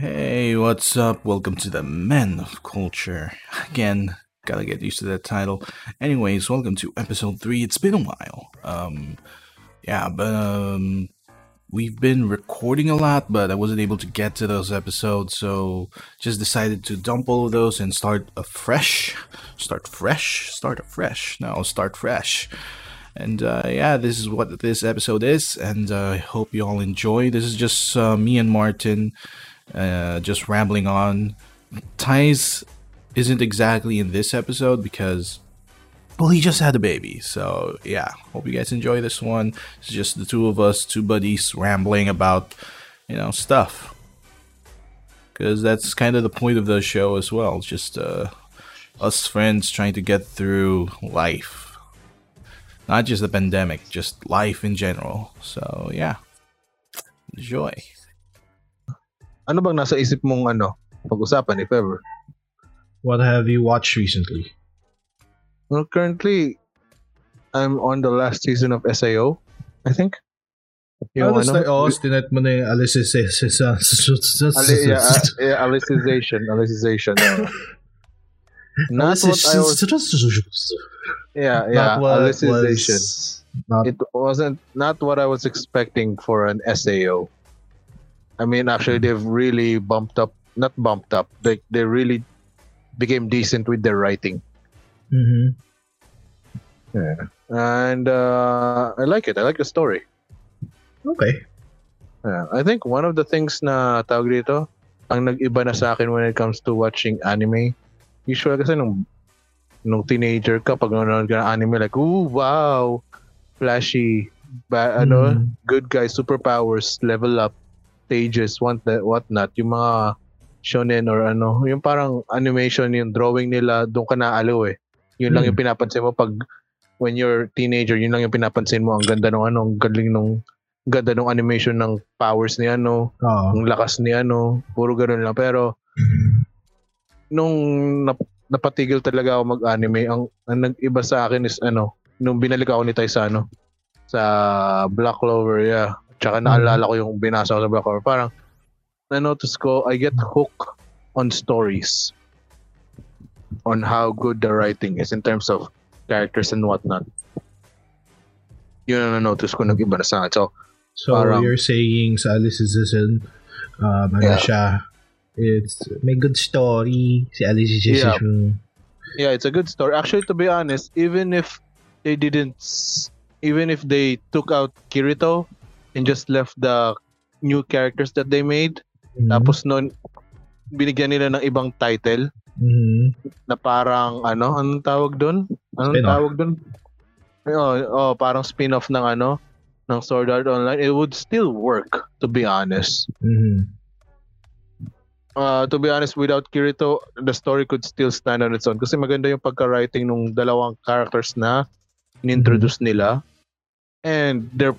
Hey, what's up? Welcome to the Men of Culture. Again, gotta get used to that title. Anyways, welcome to episode three. It's been a while. Um, yeah, but um, we've been recording a lot, but I wasn't able to get to those episodes, so just decided to dump all of those and start afresh. Start fresh. Start afresh. No, start fresh. And uh, yeah, this is what this episode is, and uh, I hope you all enjoy. This is just uh, me and Martin uh, just rambling on. Ties isn't exactly in this episode because, well, he just had a baby. So yeah, hope you guys enjoy this one. It's just the two of us, two buddies, rambling about, you know, stuff. Because that's kind of the point of the show as well. It's just uh, us friends trying to get through life not just the pandemic, just life in general. So yeah, enjoy. Ano bang nasa isip mong ano, pag-usapan if ever? What have you watched recently? Well, currently, I'm on the last season of SAO, I think. Yung ano, ano, oh, stinet mo na yung alicization. Ali, yeah, ah, yeah, alicization. Alicization. Not what I was... Yeah, yeah. What Was not... It wasn't not what I was expecting for an SAO. I mean, actually, mm-hmm. they've really bumped up. Not bumped up. They they really became decent with their writing. Mm-hmm. Yeah, and uh, I like it. I like the story. Okay. Yeah, I think one of the things na tawag dito, ang nag-iba na sa akin when it comes to watching anime, usually kasi nung nung teenager ka, pag nanonood ka ng anime, like, ooh, wow, flashy, ba, ano, mm. good guys, superpowers, level up, stages, what, what not, yung mga shonen or ano, yung parang animation, yung drawing nila, doon ka naaliw eh. Yun mm. lang yung pinapansin mo pag when you're teenager, yun lang yung pinapansin mo, ang ganda ng ano, ang galing nung ganda ng animation ng powers ni ano, uh. ang lakas ni ano, puro ganun lang. Pero, nung nap- napatigil talaga ako mag-anime. Ang, ang nag-iba sa akin is ano, nung binalik ako ni Taisano sa Black Clover, yeah. Tsaka mm-hmm. naalala ko yung binasa ko sa Black Clover. Parang, na-notice ko, I get hooked on stories on how good the writing is in terms of characters and whatnot. Yun ang na-notice ko nag-iba na sa akin. So, so parang, you're saying sa Alice Season, um, ano yeah. siya, It's may good story. Si Alice yeah. yeah, it's a good story. Actually, to be honest, even if they didn't, even if they took out Kirito and just left the new characters that they made, mm-hmm. tapos noon binigyan nila ng ibang title mm-hmm. na parang ano, anong tawag doon? Anong spin-off. tawag doon? Oh, oh, parang spin-off ng ano, ng Sword Art Online. It would still work, to be honest. Mm-hmm uh, to be honest, without Kirito, the story could still stand on its own. Kasi maganda yung pagka-writing ng dalawang characters na in-introduce mm-hmm. nila. And their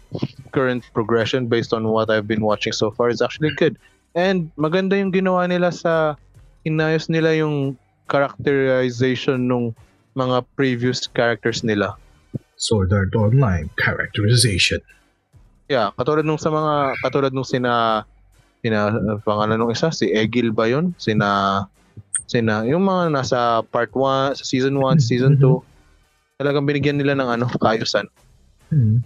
current progression based on what I've been watching so far is actually good. And maganda yung ginawa nila sa inayos nila yung characterization ng mga previous characters nila. Sword Art Online characterization. Yeah, katulad nung sa mga katulad nung sina sina pangalan nung isa si Egil ba yun sina sina yung mga nasa part 1 sa season 1 season 2 mm-hmm. talagang binigyan nila ng ano kaayusan hmm.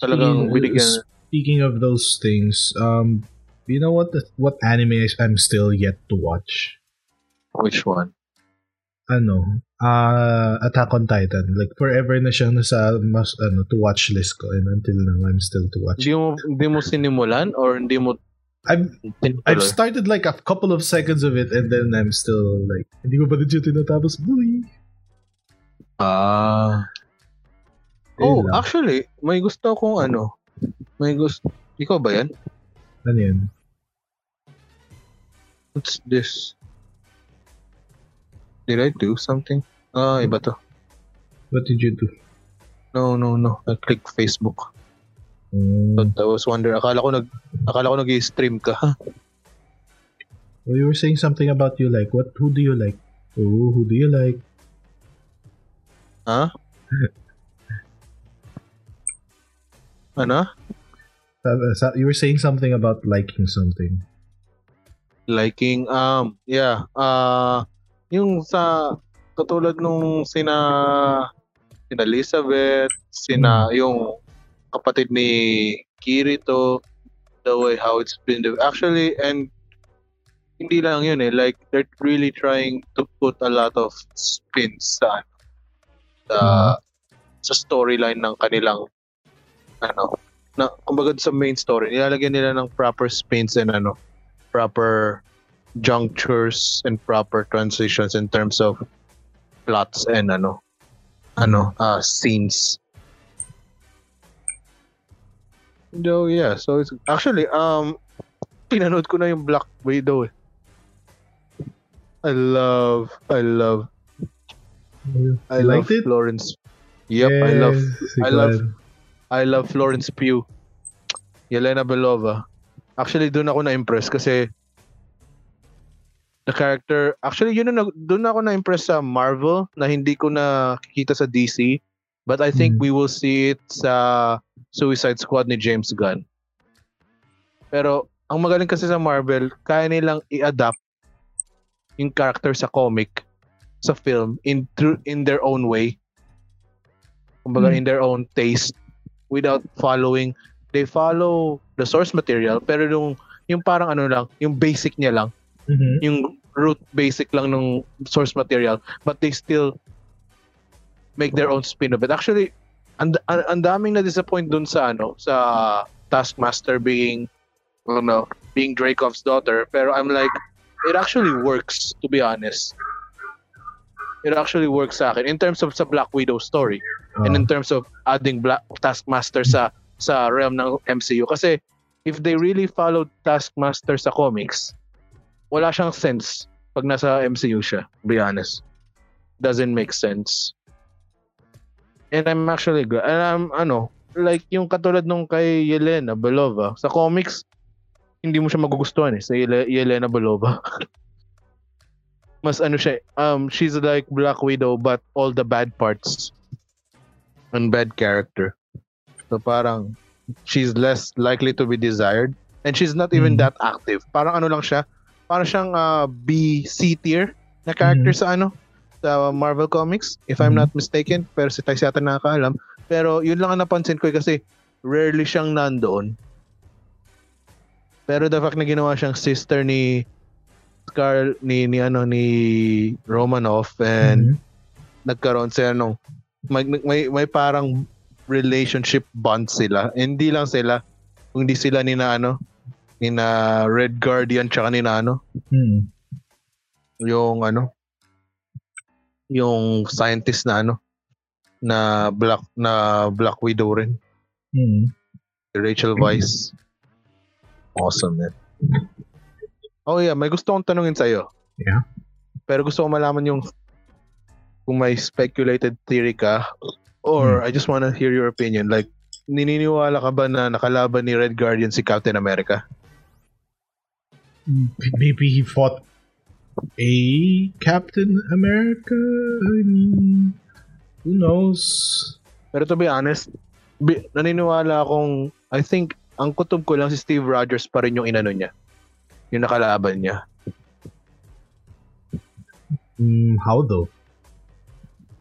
talagang speaking, binigyan speaking of those things um you know what the, what anime I'm still yet to watch which one ano uh, Attack on Titan like forever na siyang nasa mas ano to watch list ko and until now I'm still to watch hindi mo hindi mo sinimulan or hindi mo I've I've started like a couple of seconds of it and then I'm still like hindi ko pa din siya tinatapos. Boy. Ah. Oh, lang. actually, may gusto akong ano. May gusto. Ikaw ba yan? Ano yan? What's this? Did I do something? Ah, iba to. What did you do? No, no, no. I click Facebook. Mm. But I was wonder, akala ko nag akala ko nag-stream ka. Well, you were saying something about you like what who do you like? Oh, who do you like? Huh? ano? You were saying something about liking something. liking um yeah uh yung sa katulad nung sina sina Elizabeth sina yung kapatid ni Kirito the way how it's been actually and hindi lang yun eh like they're really trying to put a lot of spins sa sa, sa storyline ng kanilang ano na kumbaga sa main story nilalagyan nila ng proper spins and ano proper junctures and proper transitions in terms of plots and ano ano uh scenes So yeah, so it's actually um pinanood ko na yung Black Widow eh. I love I love I love liked it? Florence. Yep, I love I love. I love Florence Pugh. Yelena Belova. Actually, doon ako na-impress kasi the character, actually, yun na, doon ako na-impress sa Marvel na hindi ko nakikita sa DC. But I think Hmm. we will see it sa Suicide Squad ni James Gunn. Pero, ang magaling kasi sa Marvel, kaya nilang i-adapt yung character sa comic, sa film, in, through- in their own way. Kumbaga, Hmm. in their own taste without following they follow the source material pero yung yung parang ano lang yung basic niya lang. Mhm. yung root basic lang ng source material but they still make their own spin of it. Actually ang ang, ang daming na disappoint dun sa ano sa Taskmaster being ano being Dracov's daughter pero I'm like it actually works to be honest it actually works sa akin. In terms of sa Black Widow story and in Ah. terms of adding Black Taskmaster sa sa realm ng MCU kasi if they really followed Taskmaster sa comics wala siyang sense pag nasa MCU siya to be honest. Doesn't make sense. And I'm actually glad and I'm ano like yung katulad nung kay Yelena Belova sa comics hindi mo siya magugustuhan eh sa Yele- Yelena Belova mas ano siya um she's like Black Widow but all the bad parts. And bad character. So parang she's less likely to be desired. And she's not even Mhm. that active. Parang ano lang siya parang siyang uh, B C tier na character Mhm. sa ano sa Marvel Comics if I'm Mhm. not mistaken. Pero si Tay yata nakakaalam. Pero yun lang ang napansin ko eh, kasi rarely siyang nandoon. Pero the fact na ginawa siyang sister ni Scar ni ni ano ni Romanoff and Mhm. nagkaroon sila nung may, may, may parang relationship bond sila. Hindi lang sila, hindi sila ni na ano, ni na Red Guardian tsaka ni na ano, Mhm. yung ano, yung scientist na ano, na Black na Black Widow rin, si Rachel Weisz. Awesome, man. Oh yeah, may gusto kong tanungin sa'yo. Yeah. Pero gusto ko malaman yung kung may speculated theory ka or I just wanna hear your opinion. Like, nininiwala ka ba na nakalaban ni Red Guardian si Captain America? Maybe he fought a Captain America. I mean, who knows? Pero to be honest, bi- naniniwala akong, I think, ang kutob ko lang si Steve Rogers pa rin yung inano niya. Yung nakalaban niya. Mm, how though?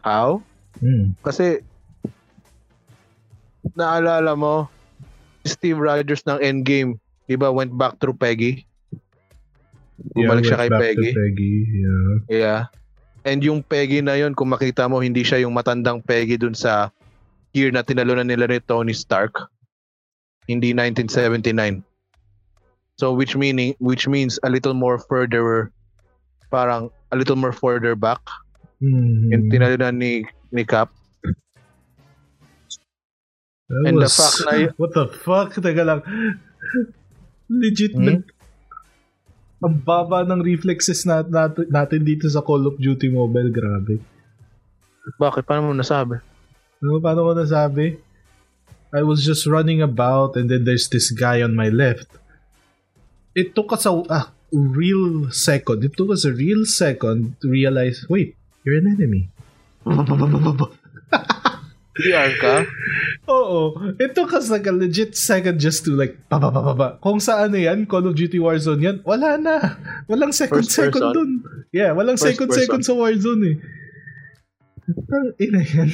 How? Mm. Kasi, naalala mo, Steve Rogers ng Endgame, di ba, went back through Peggy? Bumalik siya went kay Peggy. Peggy, yeah. Yeah. And yung Peggy na yon kung makita mo, hindi siya yung matandang Peggy dun sa year na tinalunan nila ni Tony Stark. Hindi 1979. So which meaning which means a little more further parang a little more further back Mhm. yung tinalunan ni ni Cap. That and the was- fact na y- What the fuck? Teka lang. Legit Hmm? nag- Ang baba ng reflexes nat- nat- natin dito sa Call of Duty Mobile. Grabe. Bakit paano mo nasabi? Ano, paano ko nasabi? I was just running about and then there's this guy on my left. It took us a, a real second. It took us a real second to realize, wait, you're an enemy. VR ka? Oo. It took us like a legit second just to like, pa pa pa pa pa. Kung sa ano yan, Call of Duty Warzone yan, wala na. Walang second First second person? dun. Yeah, walang First second person. second sa Warzone eh. Ang ina yan.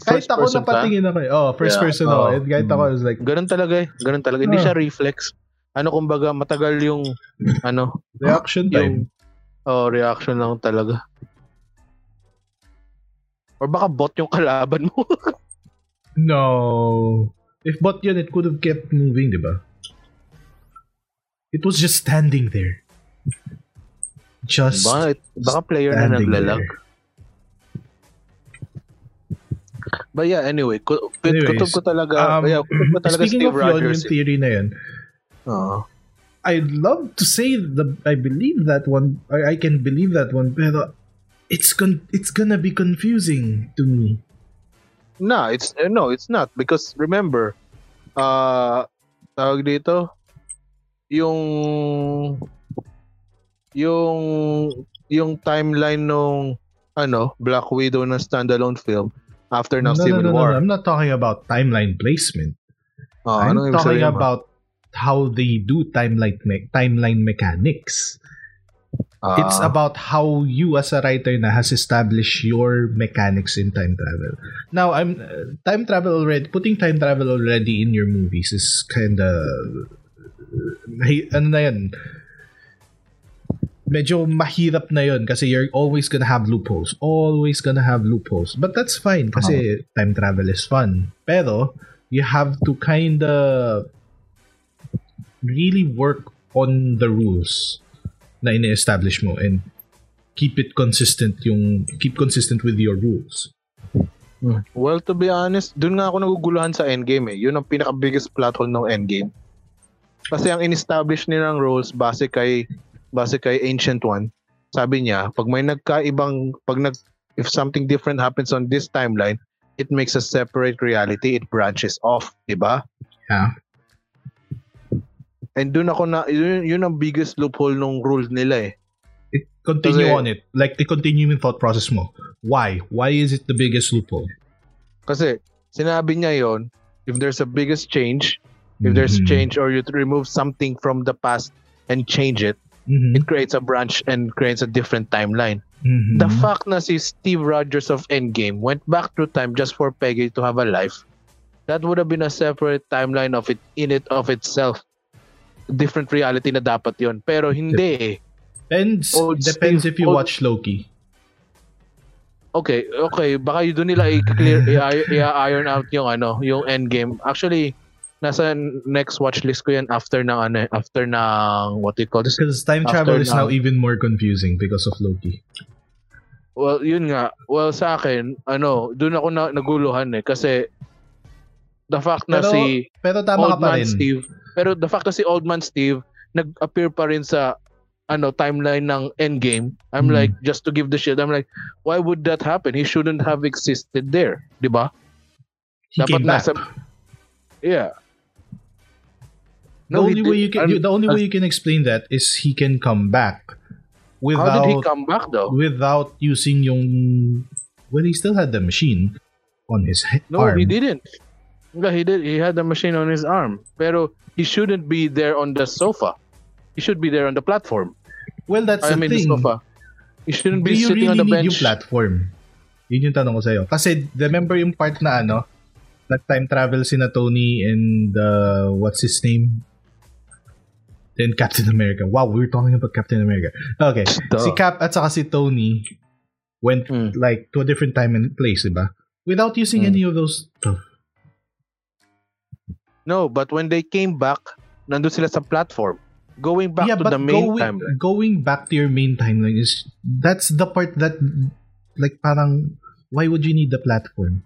kahit First ako person ka? napatingin ako eh. Oh, first Yeah, person oo. ako. And kahit ako, I was like, Ganun talaga eh. Ganun talaga. Hindi Ah. siya reflex. Ano kumbaga, matagal yung, ano, reaction time. yung, oh, reaction lang talaga. Or baka bot yung kalaban mo. No. If bot yun, it could have kept moving, di ba? It was just standing there. Just baka, baka player na naglalag. there. But yeah, anyway, ku- ku- Anyways, kutob ko talaga, Um, yeah, kutob ko talaga speaking Steve of yun, Rogers. yung theory na yun, Oo. I'd love to say the I believe that one or I can believe that one pero it's con- it's gonna be confusing to me. No, it's uh, no, it's not because remember, uh tawag dito yung yung yung timeline nung ano, Black Widow na standalone film after ng no, Civil no, no, no, War. no, I'm not talking about timeline placement. Ah, I'm talking about how they do timeline me- timeline mechanics. Ah, It's about how you as a writer na has established your mechanics in time travel. Now, I'm uh, time travel already putting time travel already in your movies is kind of ano na yan medyo mahirap na yon kasi you're always gonna have loopholes. Always gonna have loopholes. But that's fine kasi time travel is fun. Pero, you have to kind of really work on the rules na ine-establish mo and keep it consistent yung keep consistent with your rules. Well, to be honest, dun nga ako naguguluhan sa Endgame eh. Yun ang pinaka-biggest plot hole ng Endgame. Kasi ang in-establish nilang rules base kay base kay Ancient One, sabi niya, pag may nagkaibang pag nag if something different happens on this timeline, it makes a separate reality, it branches off, 'di ba? Yeah. And dun ako na yun, yun ang biggest loophole ng rules nila eh. It continue Kasi- on it. Like the continue yung thought process mo. Why? Why is it the biggest loophole? Kasi sinabi niya yon, if there's a biggest change, if there's Mhm. change or you remove something from the past and change it, Mhm. it creates a branch and creates a different timeline. Mhm. The fact na si Steve Rogers of Endgame went back through time just for Peggy to have a life, that would have been a separate timeline of it in it of itself. Different reality na dapat yon Pero hindi eh. Depends, Old depends Steve- if you old- watch Loki. Okay, okay. Baka yun doon nila i-clear, i-iron out yung ano, yung Endgame. Actually, nasa next watch list ko yan after ng ano, after ng what do you call this? Because time After travel is now now. even more confusing because of Loki. Well, yun nga. Well, sa akin, ano, doon ako na, naguluhan eh. Kasi, the fact na Pero, si pero tama ka Old pa Man rin. Steve, pero the fact na si Old Man Steve, nag-appear pa rin sa ano timeline ng Endgame. I'm Hmm. like, just to give the shit, I'm like, why would that happen? He shouldn't have existed there. Di ba? He came back. Yeah. The No, he only way you can and- the only way you can explain that is he can come back How without did he come back though? without using yung well he still had the machine on his No, arm. he didn't. Yeah, he did. He had the machine on his arm. Pero he shouldn't be there on the sofa. He should be there on the platform. Well, that's I the mean, thing. the sofa. He shouldn't Do be you sitting really on the need bench. yung platform? Yun yung tanong ko sa'yo. Kasi remember yung part na ano, nag-time travel si na Tony and uh, what's his name? Then Captain America. Wow, we were talking about Captain America. Okay. Duh. Si Cap at saka si Tony went Hmm. like to a different time and place, diba? Without using Hmm. any of those stuff. No, but when they came back, nandun sila sa platform. Going back yeah, to but the main going, timeline. going back to your main timeline is that's the part that like parang why would you need the platform?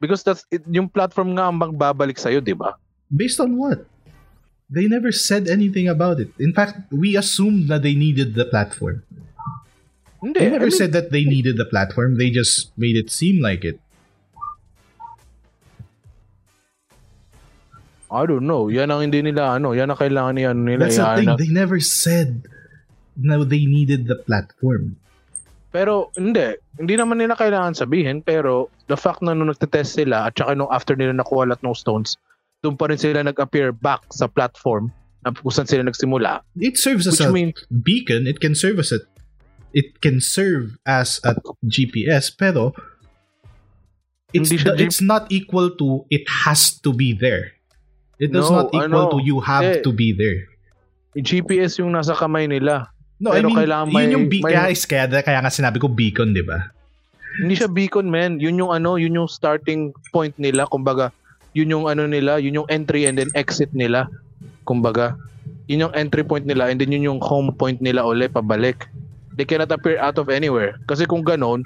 Because that's it, yung platform nga ang magbabalik sa'yo, di ba? Based on what? They never said anything about it. In fact, we assumed that they needed the platform. Hindi. They I never mean, said that they needed the platform. They just made it seem like it. I don't know. Yan ang hindi nila, ano, yan ang kailangan ni ano nila. That's the thing. They never said no they needed the platform. Pero hindi, hindi naman nila kailangan sabihin pero the fact na nung nagte-test sila at saka nung after nila nakuha lahat ng stones, doon pa rin sila nag-appear back sa platform na kung saan sila nagsimula. It serves as Which a means, beacon. It can serve as a it can serve as a GPS, pero it's the- it's not equal to it has to be there. It does No, not equal ano, to you have eh. to be there. yung GPS yung nasa kamay nila. No, Pero I mean, kailangan yun may- yung be- may- kaya, kaya, kaya nga sinabi ko beacon, di ba? Hindi siya beacon, man. Yun yung ano, yun yung starting point nila. Kumbaga, yun yung ano nila, yun yung entry and then exit nila. Kumbaga, yun yung entry point nila and then yun yung home point nila uli pabalik. They cannot appear out of anywhere. Kasi kung ganon,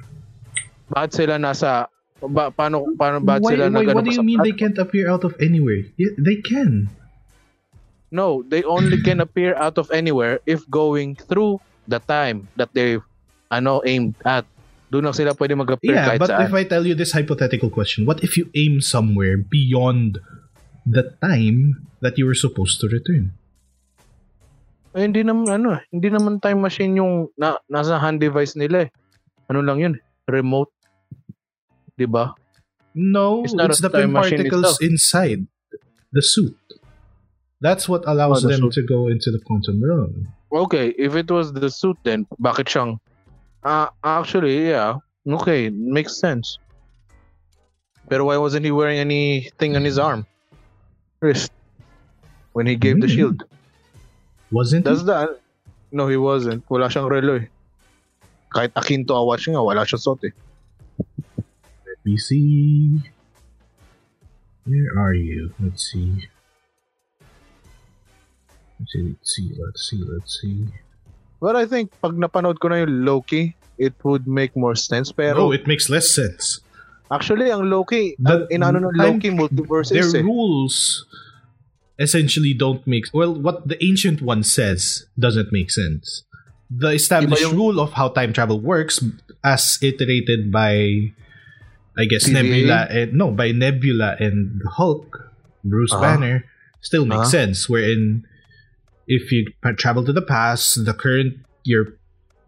bakit sila nasa ba, paano paano bakit Why, sila why, what do you mean they can't appear out of anywhere? They can. No, they only can appear out of anywhere if going through the time that they ano aimed at. Doon lang sila pwede mag-appear Yeah, kahit but saan. if I tell you this hypothetical question, what if you aim somewhere beyond the time that you were supposed to return? Eh, hindi naman ano, hindi naman time machine yung na, nasa hand device nila eh. Ano lang yun? Remote. 'Di ba? No, It's it's, a the time particles inside the suit. That's what allows Oh, the them suit. to go into the quantum realm. Okay, if it was the suit then bakit siyang Ah, actually, yeah. Okay, makes sense. Pero why wasn't he wearing anything on his arm? Wrist. When he gave the Hmm. shield. Wasn't Does that? No, he wasn't. Wala siyang relo eh. Kahit Akinto Awashi nga, wala siya suot eh. See. Where are you? Let's see. Let's see, let's see, let's see, let's see. But I think pag napanood ko na yung Loki, it would make more sense. Pero oh, it makes less sense. actually, ang Loki, The- ang inano ng Loki multiverse Their is eh. rules essentially don't make well what the ancient one says doesn't make sense. The established yung- rule of how time travel works as iterated by I guess? Nebula and no by Nebula and Hulk, Bruce Uh-huh. Banner still makes Uh-huh. sense wherein if you travel to the past, the current your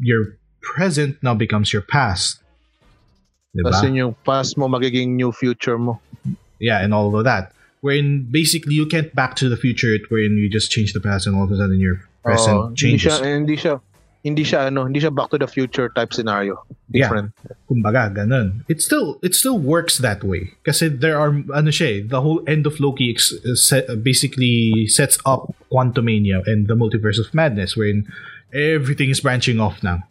your present now becomes your past. Diba? Tapos yung past mo, magiging new future mo. yeah, and all of that. Wherein basically you can't back to the future it wherein you just change the past and all of a sudden your present hindi changes. siya, eh, hindi siya, hindi siya, ano, hindi siya back to the future type scenario. Yeah. Different. Kumbaga, ganun. It still it still works that way. Kasi there are ano siya, eh, the whole end of Loki ex- set, basically sets up Quantumania and the multiverse of madness wherein everything is branching off now.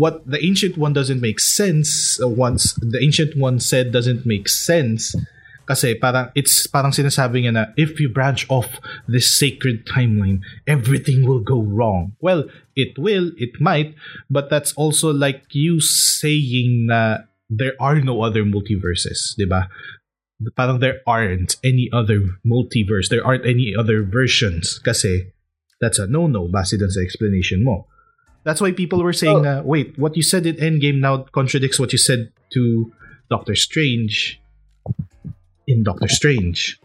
What the ancient one doesn't make sense uh, once the ancient one said doesn't make sense kasi parang it's parang sinasabi niya na if you branch off this sacred timeline everything will go wrong well it will it might but that's also like you saying na there are no other multiverses di ba? Parang there aren't any other multiverse there aren't any other versions kasi that's a no-no base dun sa explanation mo. That's why people were saying na wait what you said in Endgame now contradicts what you said to Doctor Strange in Doctor Strange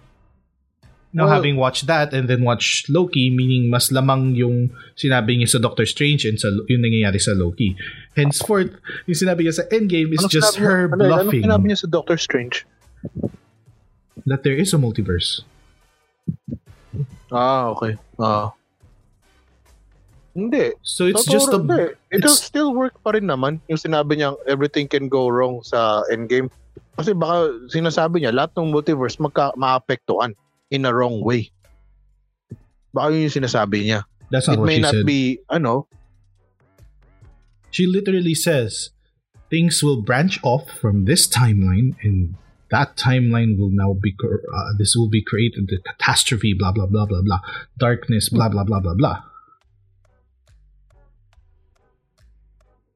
now Well- having watched that and then watch Loki meaning mas lamang yung sinabi niya sa Doctor Strange and sa yung nangyayari sa Loki henceforth yung sinabi niya sa Endgame is Ano just sinabi her niya- ano, ano bluffing sinabi niya sa Doctor Strange? that there is a multiverse Ah, okay. Ah. Hindi. so it's Totoo just a hindi. It'll it's- still work pa rin naman yung sinabi niyang everything can go wrong sa Endgame. Kasi baka sinasabi niya lahat ng multiverse magka maapektuhan in a wrong way. Baka yun yung sinasabi niya. that's not It what may she not said be, ano, she literally says things will branch off from this timeline and that timeline will now be uh, this will be created the catastrophe blah blah blah blah blah darkness blah blah blah blah blah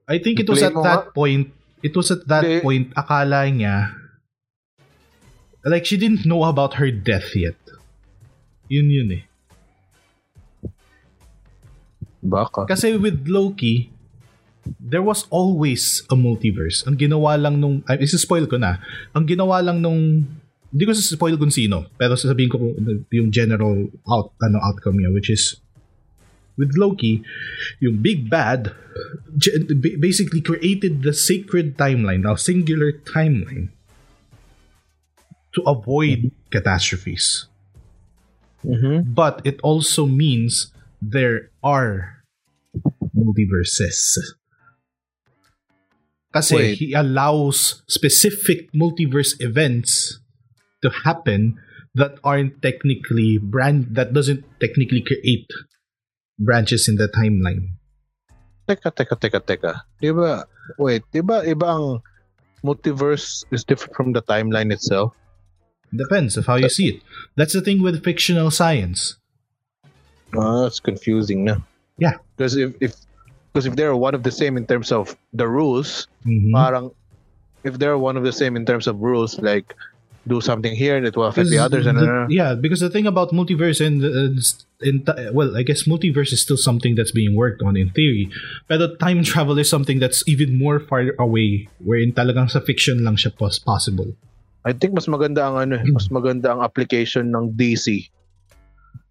I think it was at that point it was at that point akala niya like she didn't know about her death yet yun yun eh baka. Kasi with Loki, there was always a multiverse. Ang ginawa lang nung, ay, isa-spoil ko na, ang ginawa lang nung, hindi ko sa-spoil kung sino, pero sasabihin ko yung general out, ano, outcome niya, which is, with Loki, yung big bad basically created the sacred timeline, a singular timeline, to avoid catastrophes. Mm-hmm. But it also means there are multiverses. Kasi Wait. he allows specific multiverse events to happen that aren't technically brand that doesn't technically create branches in the timeline. Teka, teka, teka, teka. Di ba, wait, di ba iba ang multiverse is different from the timeline itself? Depends of how you see it. That's the thing with fictional science. Ah, that's confusing na. Yeah. Because if, if because if they're one of the same in terms of the rules, Mhm. parang if they're one of the same in terms of rules, like do something here and it will affect the others and the- yeah, because the thing about multiverse and uh, in ti- well, I guess multiverse is still something that's being worked on in theory. But time travel is something that's even more far away, wherein talagang sa fiction lang siya pos- possible. I think mas maganda ang ano, eh, mas maganda ang application ng DC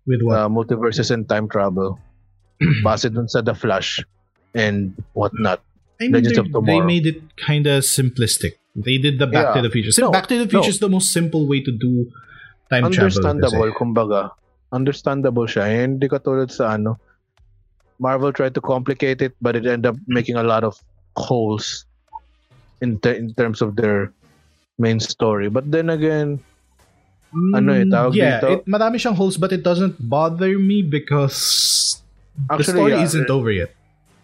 With what? uh, multiverses and time travel. Base dun sa The Flash and whatnot. I mean, Legends they, of they Tomorrow. made it kind of simplistic. They did the Back Yeah. to the Future. So No, Back to the Future no. is the most simple way to do time travel. understandable kumbaga understandable siya Eh, hindi katulad sa ano Marvel tried to complicate it but it ended up making a lot of holes in, ter- in terms of their main story but then again ano eh, Mm, tawag yeah, dito? It, marami siyang holes but it doesn't bother me because the Actually, story yeah. isn't over yet.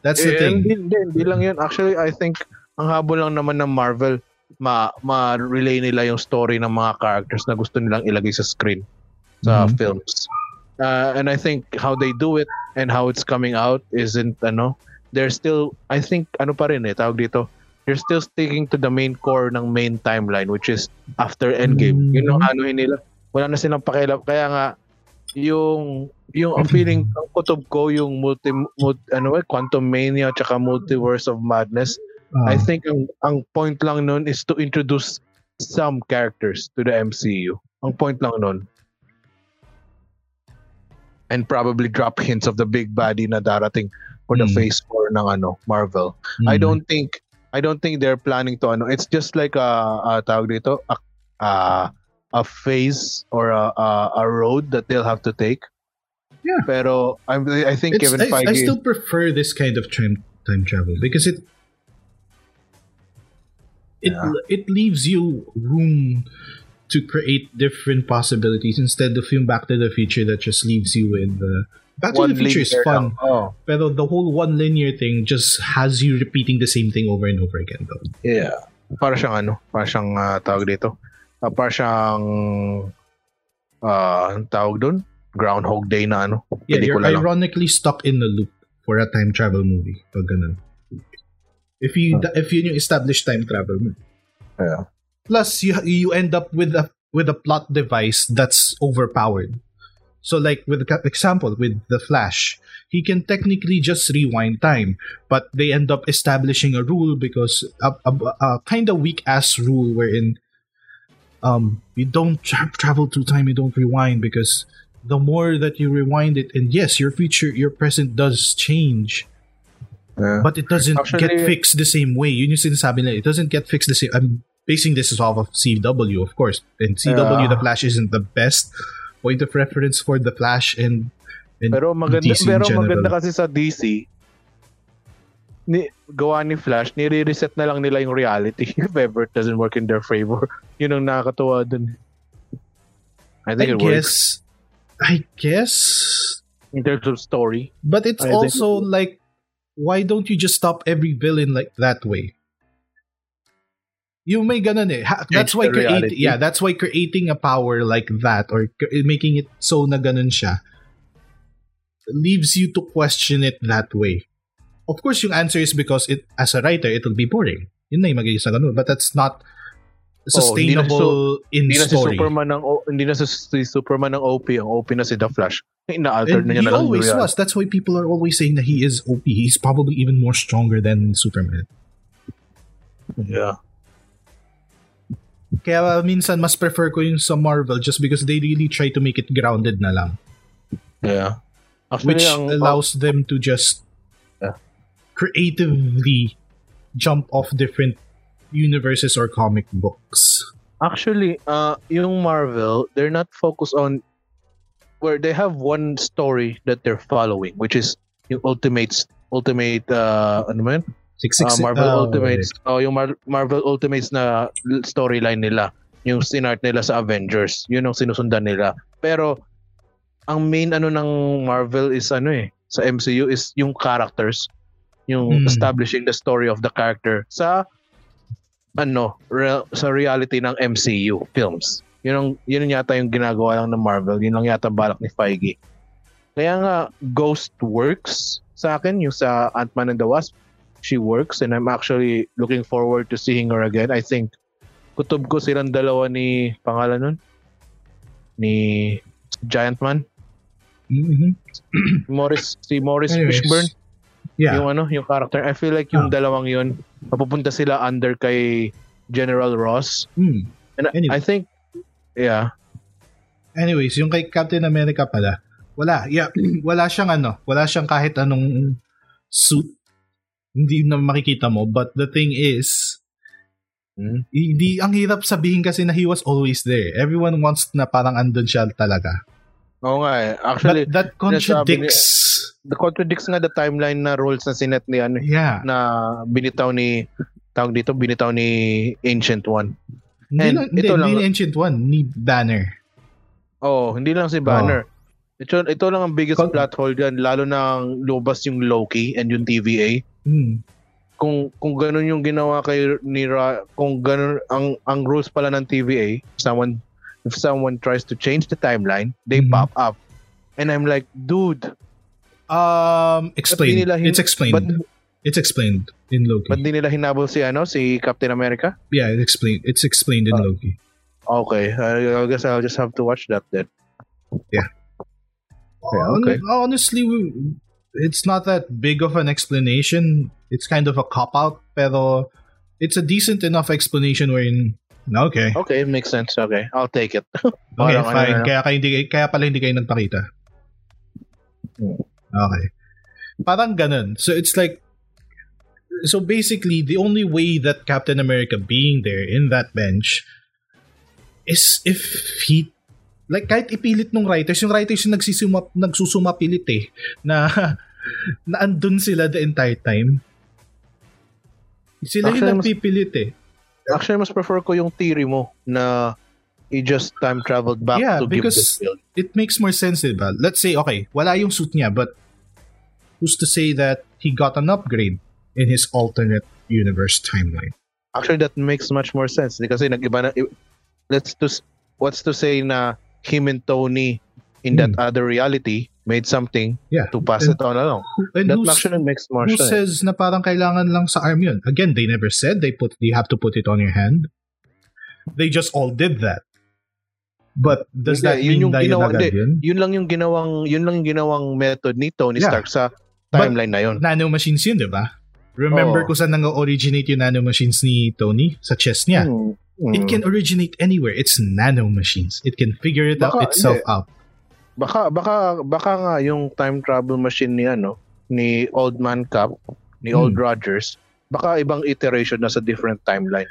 That's the eh, thing. hindi, hindi, hindi lang yan actually I think ang habol lang naman ng Marvel ma ma-relay nila yung story ng mga characters na gusto nilang ilagay sa screen sa Mhm. films. Uh, and I think how they do it and how it's coming out isn't ano, they're still I think ano pa rin eh tawag dito. They're still sticking to the main core ng main timeline which is after Endgame. Mhm. Yun ang ano nila. Wala na silang pakialam kaya nga yung yung ang feeling ang kutob ko yung multi, multi ano eh Quantum Mania tsaka Multiverse of Madness I Ah. think ang, ang point lang nun is to introduce some characters to the MCU. Ang point lang nun. And probably drop hints of the big baddie na darating for the Hmm. phase 4 ng ano, Marvel. I don't think I don't think they're planning to ano. It's just like a, a tawag dito, a, a, a phase or a, a, a road that they'll have to take. Yeah. Pero I'm, I think It's- Kevin I, Feige I still prefer this kind of time time travel because it it Yeah. it leaves you room to create different possibilities instead of yung Back to the Future that just leaves you with uh, Back to the Future is fun. Oh, pero the whole one linear thing just has you repeating the same thing over and over again though. Yeah. Para siyang ano, para siyang ah, tawag dito. Ah, para siyang ang tawag doon? Groundhog Day na ano. Yeah, you're Pelikula lang. ironically stuck in the loop for a time travel movie. Pag ganun. If you if yun yung established time travel mo. Yeah. Plus, you you end up with a with a plot device that's overpowered. So, like with the example with the Flash, he can technically just rewind time, but they end up establishing a rule because a, a, a kind of weak ass rule wherein um you don't tra- travel through time, you don't rewind because the more that you rewind it, and yes, your future, your present does change, Yeah. but it doesn't get fixed the same way. Yun yung sinasabi nila. It doesn't get fixed the same. I'm basing this off of CW, of course. And CW, Yeah. The Flash isn't the best point of reference for The Flash and, and Pero maganda DC pero maganda kasi sa DC ni gawa ni Flash, nire-reset na lang nila yung reality if ever it doesn't work in their favor. Yun ang nakakatuwa dun. I I think it works guess, I guess, in terms of story. but it's I think- also like, why don't you just stop every villain like that way? You may ganun eh. Ha- That's Change why create, yeah, that's why creating a power like that or making it so na ganun siya leaves you to question it that way. Of course, yung answer is because it as a writer, it'll be boring. Yun na yung magiging sa ganun. But that's not Oh, hindi na sustainable in Hindi na si story. Superman ng O- hindi na si, si Superman ng OP, ang OP na si The Flash. Ina-alter And na niya he na lang yung always was. That's why people are always saying that he is OP. He's probably even more stronger than Superman. Yeah. Kaya minsan mas prefer ko yung sa Marvel just because they really try to make it grounded na lang. Yeah. Actually, which ang, allows them to just Yeah. creatively jump off different universes or comic books. Actually, uh, yung Marvel, they're not focused on where they have one story that they're following, which is yung Ultimates, Ultimate, uh, ano man? Six, Uh, six, Marvel oh, Ultimates. Oh, yung Mar- Marvel Ultimates na storyline nila, yung sinart nila sa Avengers, yun ang sinusundan nila. Pero ang main ano ng Marvel is ano eh, sa MCU is yung characters, yung Hmm. establishing the story of the character sa ano, real, sa reality ng MCU films. Yun ang yun yata yung ginagawa lang ng Marvel, yun lang yata balak ni Feige. Kaya nga Ghost works sa akin yung sa Ant-Man and the Wasp she works and I'm actually looking forward to seeing her again. I think kutob ko silang dalawa ni pangalan nun ni Giant Man Mhm. Morris si Morris Anyways, Fishburne Yeah. yung ano yung character I feel like yung Ah. dalawang yun mapupunta sila under kay General Ross Hmm. and Anyway. I think yeah Anyways, yung kay Captain America pala, wala. Yeah, wala siyang ano, wala siyang kahit anong suit. Hindi na makikita mo. But the thing is, Hmm. hindi, ang hirap sabihin kasi na he was always there. Everyone wants na parang andun siya talaga. oo nga eh actually But that contradicts. the contradicts nga the timeline na roles na sinet ni ano Yeah. na binitaw ni tawag dito binitaw ni Ancient One Hindi, And lang, hindi, ito hindi lang- ni Ancient One, ni Banner. Oh, hindi lang si Banner. Ito, ito lang ang biggest Con- plot hole dyan, lalo nang lumabas yung Loki and yung TVA. Hmm. Kung kung ganun yung ginawa kay ni Ra, kung ganun ang ang rules pala ng TVA, someone if someone tries to change the timeline, they Mhm. pop up. And I'm like, dude, Um, explain. nila hin- It's explained. but it's explained in Loki. ba't di nila hinabol si ano, si Captain America? yeah, it's explained. It's explained in Ah. Loki. Okay, I, I guess I'll just have to watch that then. Hon- okay. Honestly, it's not that big of an explanation. It's kind of a cop out, pero it's a decent enough explanation wherein okay. Okay, it makes sense. Okay, I'll take it. Okay, Parang fine. kaya, kayo hindi, kaya pala hindi kayo nagpakita. Hmm. Okay. Parang ganun. So it's like, so basically, the only way that Captain America being there in that bench is if he, like kahit ipilit nung writers, yung writers yung nagsusuma, nagsusumapilit eh, na, na andun sila the entire time. Sila Actually, yung nagpipilit eh. Actually, mas prefer ko yung theory mo na he just time traveled back Yeah, to give the because- field. it makes more sense, diba? Let's say, okay, wala yung suit niya, but who's to say that he got an upgrade in his alternate universe timeline? Actually, that makes much more sense kasi nag-iba na let's to what's to say na him and Tony in that Hmm. other reality made something Yeah. to pass it on along. And That actually makes more who sense. says na parang kailangan lang sa arm yun? Again, they never said they put you have to put it on your hand. They just all did that. But does Hindi, that yun mean yung na yun ginawa- agad hindi. yun? Yun lang yung ginawang yun lang yung ginawang method ni Tony Yeah. Stark sa But- timeline na yun. Nano machines yun, di ba? Remember Oo. kung saan nang-originate yung nano machines ni Tony? Sa chest niya. Hmm. Hmm. It can originate anywhere. It's nano machines. It can figure it out Baka- itself hindi. out. baka baka baka nga yung time travel machine ni ano ni Old Man Cap ni Hmm. Old Rogers baka ibang iteration na sa different timeline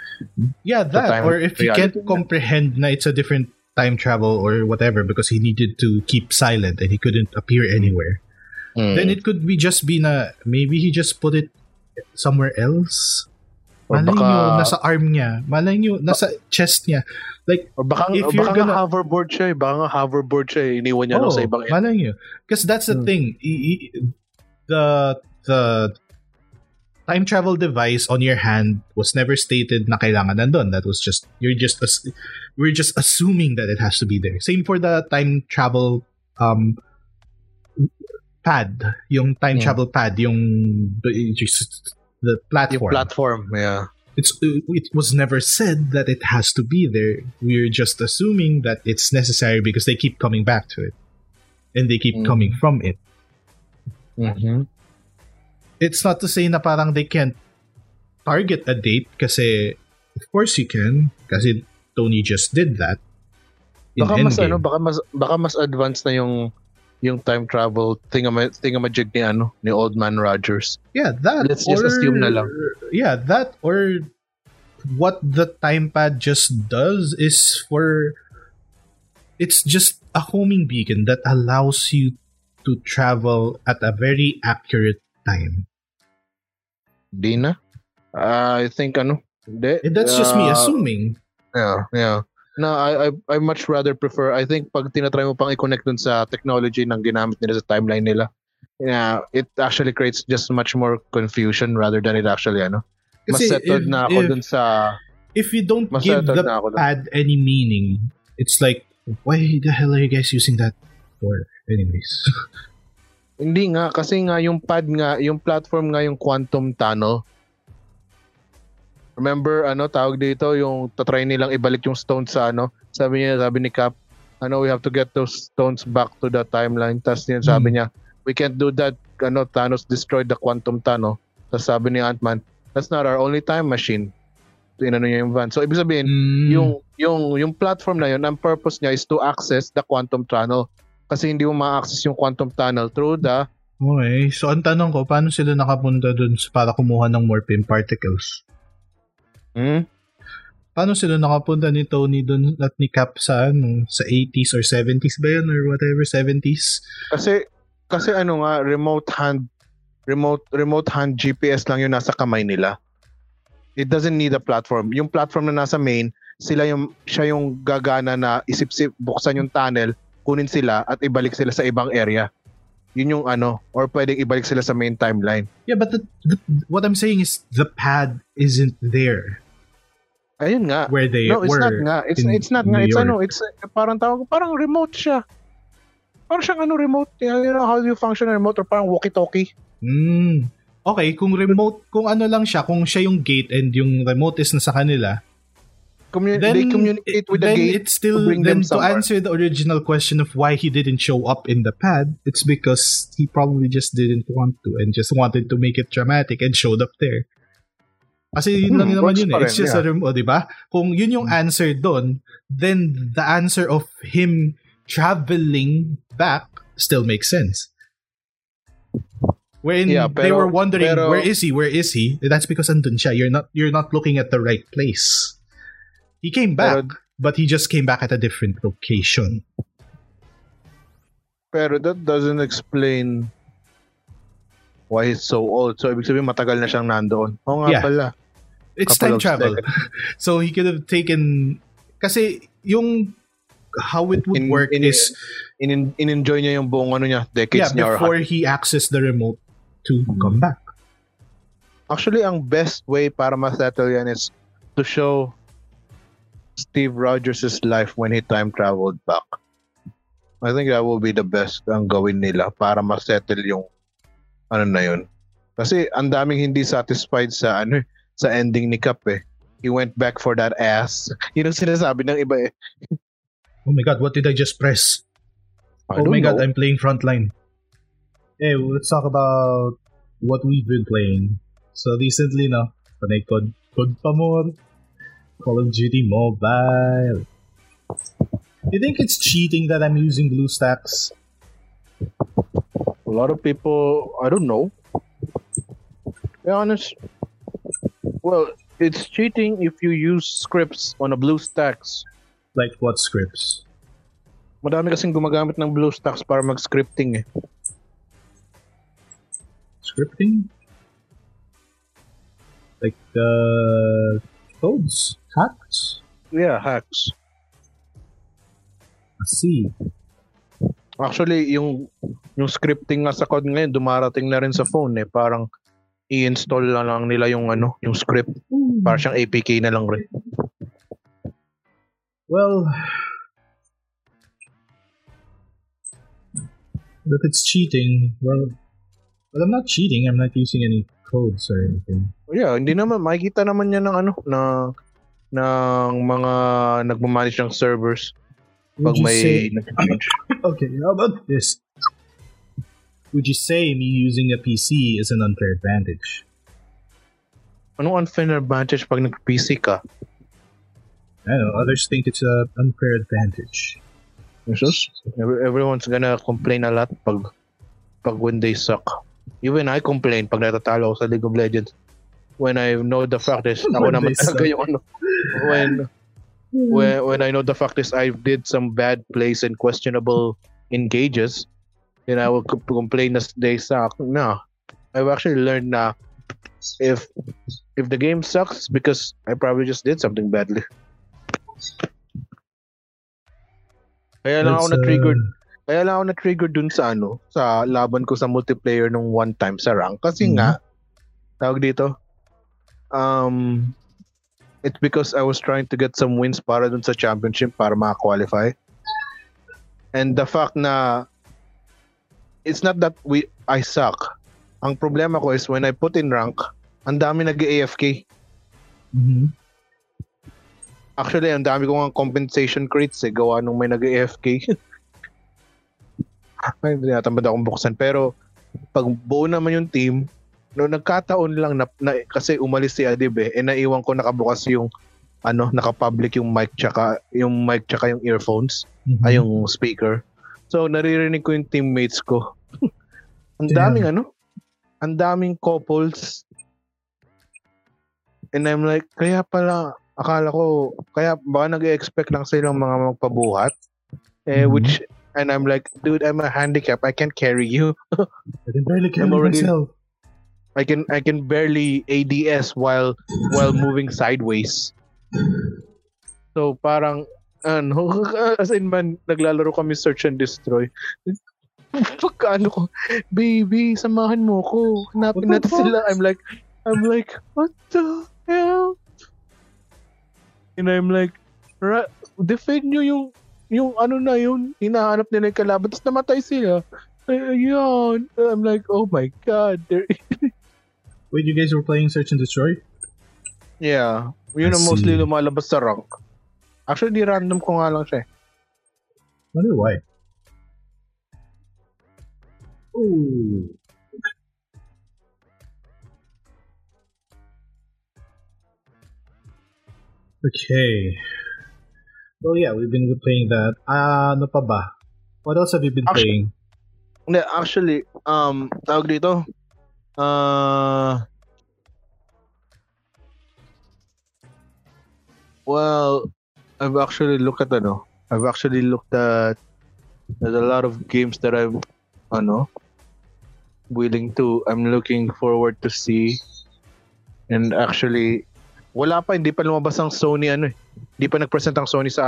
Yeah, that. time Or if he can't comprehend na it's a different time travel or whatever because he needed to keep silent and he couldn't appear anywhere, then it could be just be na maybe he just put it somewhere else. Or Malay baka nyo, nasa arm niya. Malay nyo, nasa chest niya. Like, or baka, if or you're baka nga gonna- hoverboard siya eh. baka nga hoverboard siya eh. iniwan niya lang oh, sa ibang end. malay nyo. Because that's the Hmm. thing. I- i- the, the time travel device on your hand was never stated na kailangan nandun. That was just, you're just, we're just assuming that it has to be there. Same for the time travel um pad. Yung time Hmm. travel pad, yung just the yung platform. platform yeah it's it was never said that it has to be there. We're just assuming that it's necessary because they keep coming back to it. And they keep Mm. coming from it. mm-hmm. It's not to say na parang they can't target a date kasi of course you can kasi Tony just did that. baka mas ano baka mas baka mas advanced na yung yung time travel thingama, thingamajig ni ano ni Old Man Rogers. Yeah, that Let's just or, assume na lang. Yeah, that or what the time pad just does is for it's just a homing beacon that allows you to travel at a very accurate time. Di na. Ah, I think ano. Hindi. And that's just me Ah, assuming. Yeah, yeah. No, I, I I much rather prefer I think pag tinatry mo pang i-connect dun sa technology ng ginamit nila sa timeline nila. Yeah, it actually creates just much more confusion rather than it actually ano. Mas Kasi settled if- na ako if- dun sa If you don't Mas give the pad any meaning, it's like, why the hell are you guys using that for? Anyways. Hindi nga kasi nga yung pad nga, yung platform nga yung quantum tunnel. Remember ano tawag dito yung tatry nilang ibalik yung stones sa ano? Sabi niya, sabi ni Cap, ano we have to get those stones back to the timeline. Tapos yun sabi niya, we can't do that. Ano Thanos destroyed the quantum tunnel. Tapos sabi ni Ant-Man, that's not our only time machine. Inano niya yung van. So ibig sabihin, Mm, yung yung yung platform na yun, ang purpose niya is to access the quantum tunnel. Kasi hindi mo ma-access yung quantum tunnel through the Okay, so ang tanong ko, paano sila nakapunta dun para kumuha ng more particles? Hmm? Paano sila nakapunta ni Tony dun at ni Cap sa, ano, sa 80s or 70s ba yun or whatever, 70s? Kasi kasi ano nga remote hand remote remote hand GPS lang yung nasa kamay nila. It doesn't need a platform. Yung platform na nasa main, sila yung siya yung gagana na isip-sip buksan yung tunnel, kunin sila at ibalik sila sa ibang area. Yun yung ano, or pwedeng ibalik sila sa main timeline. Yeah, but the, the, what I'm saying is the pad isn't there Ayun nga. where they No, it's were. not nga. It's in it's not nga. New It's York. ano, it's uh, parang tawag parang remote siya. Parang siyang ano remote, you know how do you function a remote or parang walkie-talkie. Mm. Okay, kung remote, kung ano lang siya, kung siya yung gate and yung remote is nasa kanila, Commu- then they communicate with the then gate. it's still to bring then them to somewhere. answer the original question of why he didn't show up in the pad it's because he probably just didn't want to and just wanted to make it dramatic and showed up there kasi yun Hmm, lang naman yun eh. It's just a remote, di ba? Kung yun yung answer doon, then the answer of him traveling back still makes sense. Wherein Yeah, they were wondering, pero- where is he? Where is he? That's because andun siya. You're not you're not looking at the right place. He came back, Pero, but he just came back at a different location. pero that doesn't explain why he's so old. So, ibig sabihin, matagal na siyang nandoon. Oo nga Yeah. pala. It's time travel. so he could have taken kasi yung how it would In- work in- is In, in-enjoy niya yung buong ano niya, yeah, decades niya. or before he accessed the remote to come back. Actually, ang best way para ma-settle yan is to show Steve Rogers' life when he time traveled back. I think that will be the best ang gawin nila para ma-settle yung ano na yun. Kasi ang daming hindi satisfied sa ano eh, sa ending ni Cap eh. He went back for that ass. Yun ang sinasabi ng iba eh. Oh my god, what did I just press? I oh my know. god, I'm playing Frontline. Hey, let's talk about what we've been playing. So recently, no, panay Cod, Cod pa more. Call of Duty Mobile. You think it's cheating that I'm using BlueStacks? A lot of people, I don't know. To be honest, well, it's cheating if you use scripts on a BlueStacks. Like what scripts? Madami kasing gumagamit ng BlueStacks para mag-scripting eh. Scripting? Like uh, codes, hacks. Yeah, hacks. I see. Actually, yung yung scripting nga sa code ngayon, dumarating na rin sa phone eh. Parang i-install na lang nila yung ano, yung script. Para siyang APK na lang rin. Well, if it's cheating, well, well, I'm not cheating. I'm not using any codes or anything. Yeah, hindi naman makikita naman yan ng ano na ng mga nagmamanage ng servers pag Would may say, okay, how about this? Would you say me using a PC is an unfair advantage? Anong unfair advantage pag nag-PC ka? I don't know. Others think it's an unfair advantage. Jesus, every- everyone's gonna complain a lot pag pag when they suck. Even I complain pag natatalo ako sa League of Legends. When I know the fact is ako When naman they talaga suck. yung ano. When when when I know the fact is I did some bad plays and questionable engages, then I will co- complain that they suck. No, I've actually learned na if if the game sucks because I probably just did something badly. Kaya lang ako uh, na-triggered. Kaya lang ako na-trigger dun sa ano, sa laban ko sa multiplayer nung one time sa rank. Kasi Mhm. nga, tawag dito, um, it's because I was trying to get some wins para dun sa championship para maka-qualify. And the fact na it's not that we I suck. Ang problema ko is when I put in rank, ang dami nag-AFK. Mhm. Actually, ang dami ko nga compensation crates eh, gawa nung may nag-AFK. Ay, hindi natamad akong buksan. Pero, pag buo naman yung team, no, nagkataon lang na, na kasi umalis si Adib eh, eh naiwan ko nakabukas yung ano, naka-public yung mic tsaka yung mic tsaka yung earphones, Mhm. ay yung speaker. So naririnig ko yung teammates ko. ang daming ano, ang daming couples. And I'm like, kaya pala akala ko kaya baka nag-expect lang silang mga magpabuhat. Eh Mhm. which and I'm like, dude, I'm a handicap. I can't carry you. I can barely carry I'm already- myself. I can I can barely ADS while while moving sideways. So parang ano as in man naglalaro kami search and destroy. Pagkaano ko, baby, samahan mo ko. Hanapin natin fuck? sila. I'm like, I'm like, what the hell? And I'm like, ra- defend nyo yung, yung ano na yun, hinahanap nila yung kalaban, tapos namatay sila. Ay, Ayun. I'm like, oh my god. Wait, you guys were playing Search and Destroy? Yeah. Yun I ang mostly see. lumalabas sa rank. Actually, di random ko nga lang siya. eh. Wonder why. Ooh. Okay. Well, yeah, we've been playing that. Ah, ano pa ba? What else have you been Actu- playing? Hindi, actually, um, tawag dito, uh, well, I've actually looked at, ano, I've actually looked at, there's a lot of games that I'm, ano, willing to, I'm looking forward to see, and actually, wala pa, hindi pa lumabas ang Sony, ano eh, hindi pa nag-present ang Sony sa,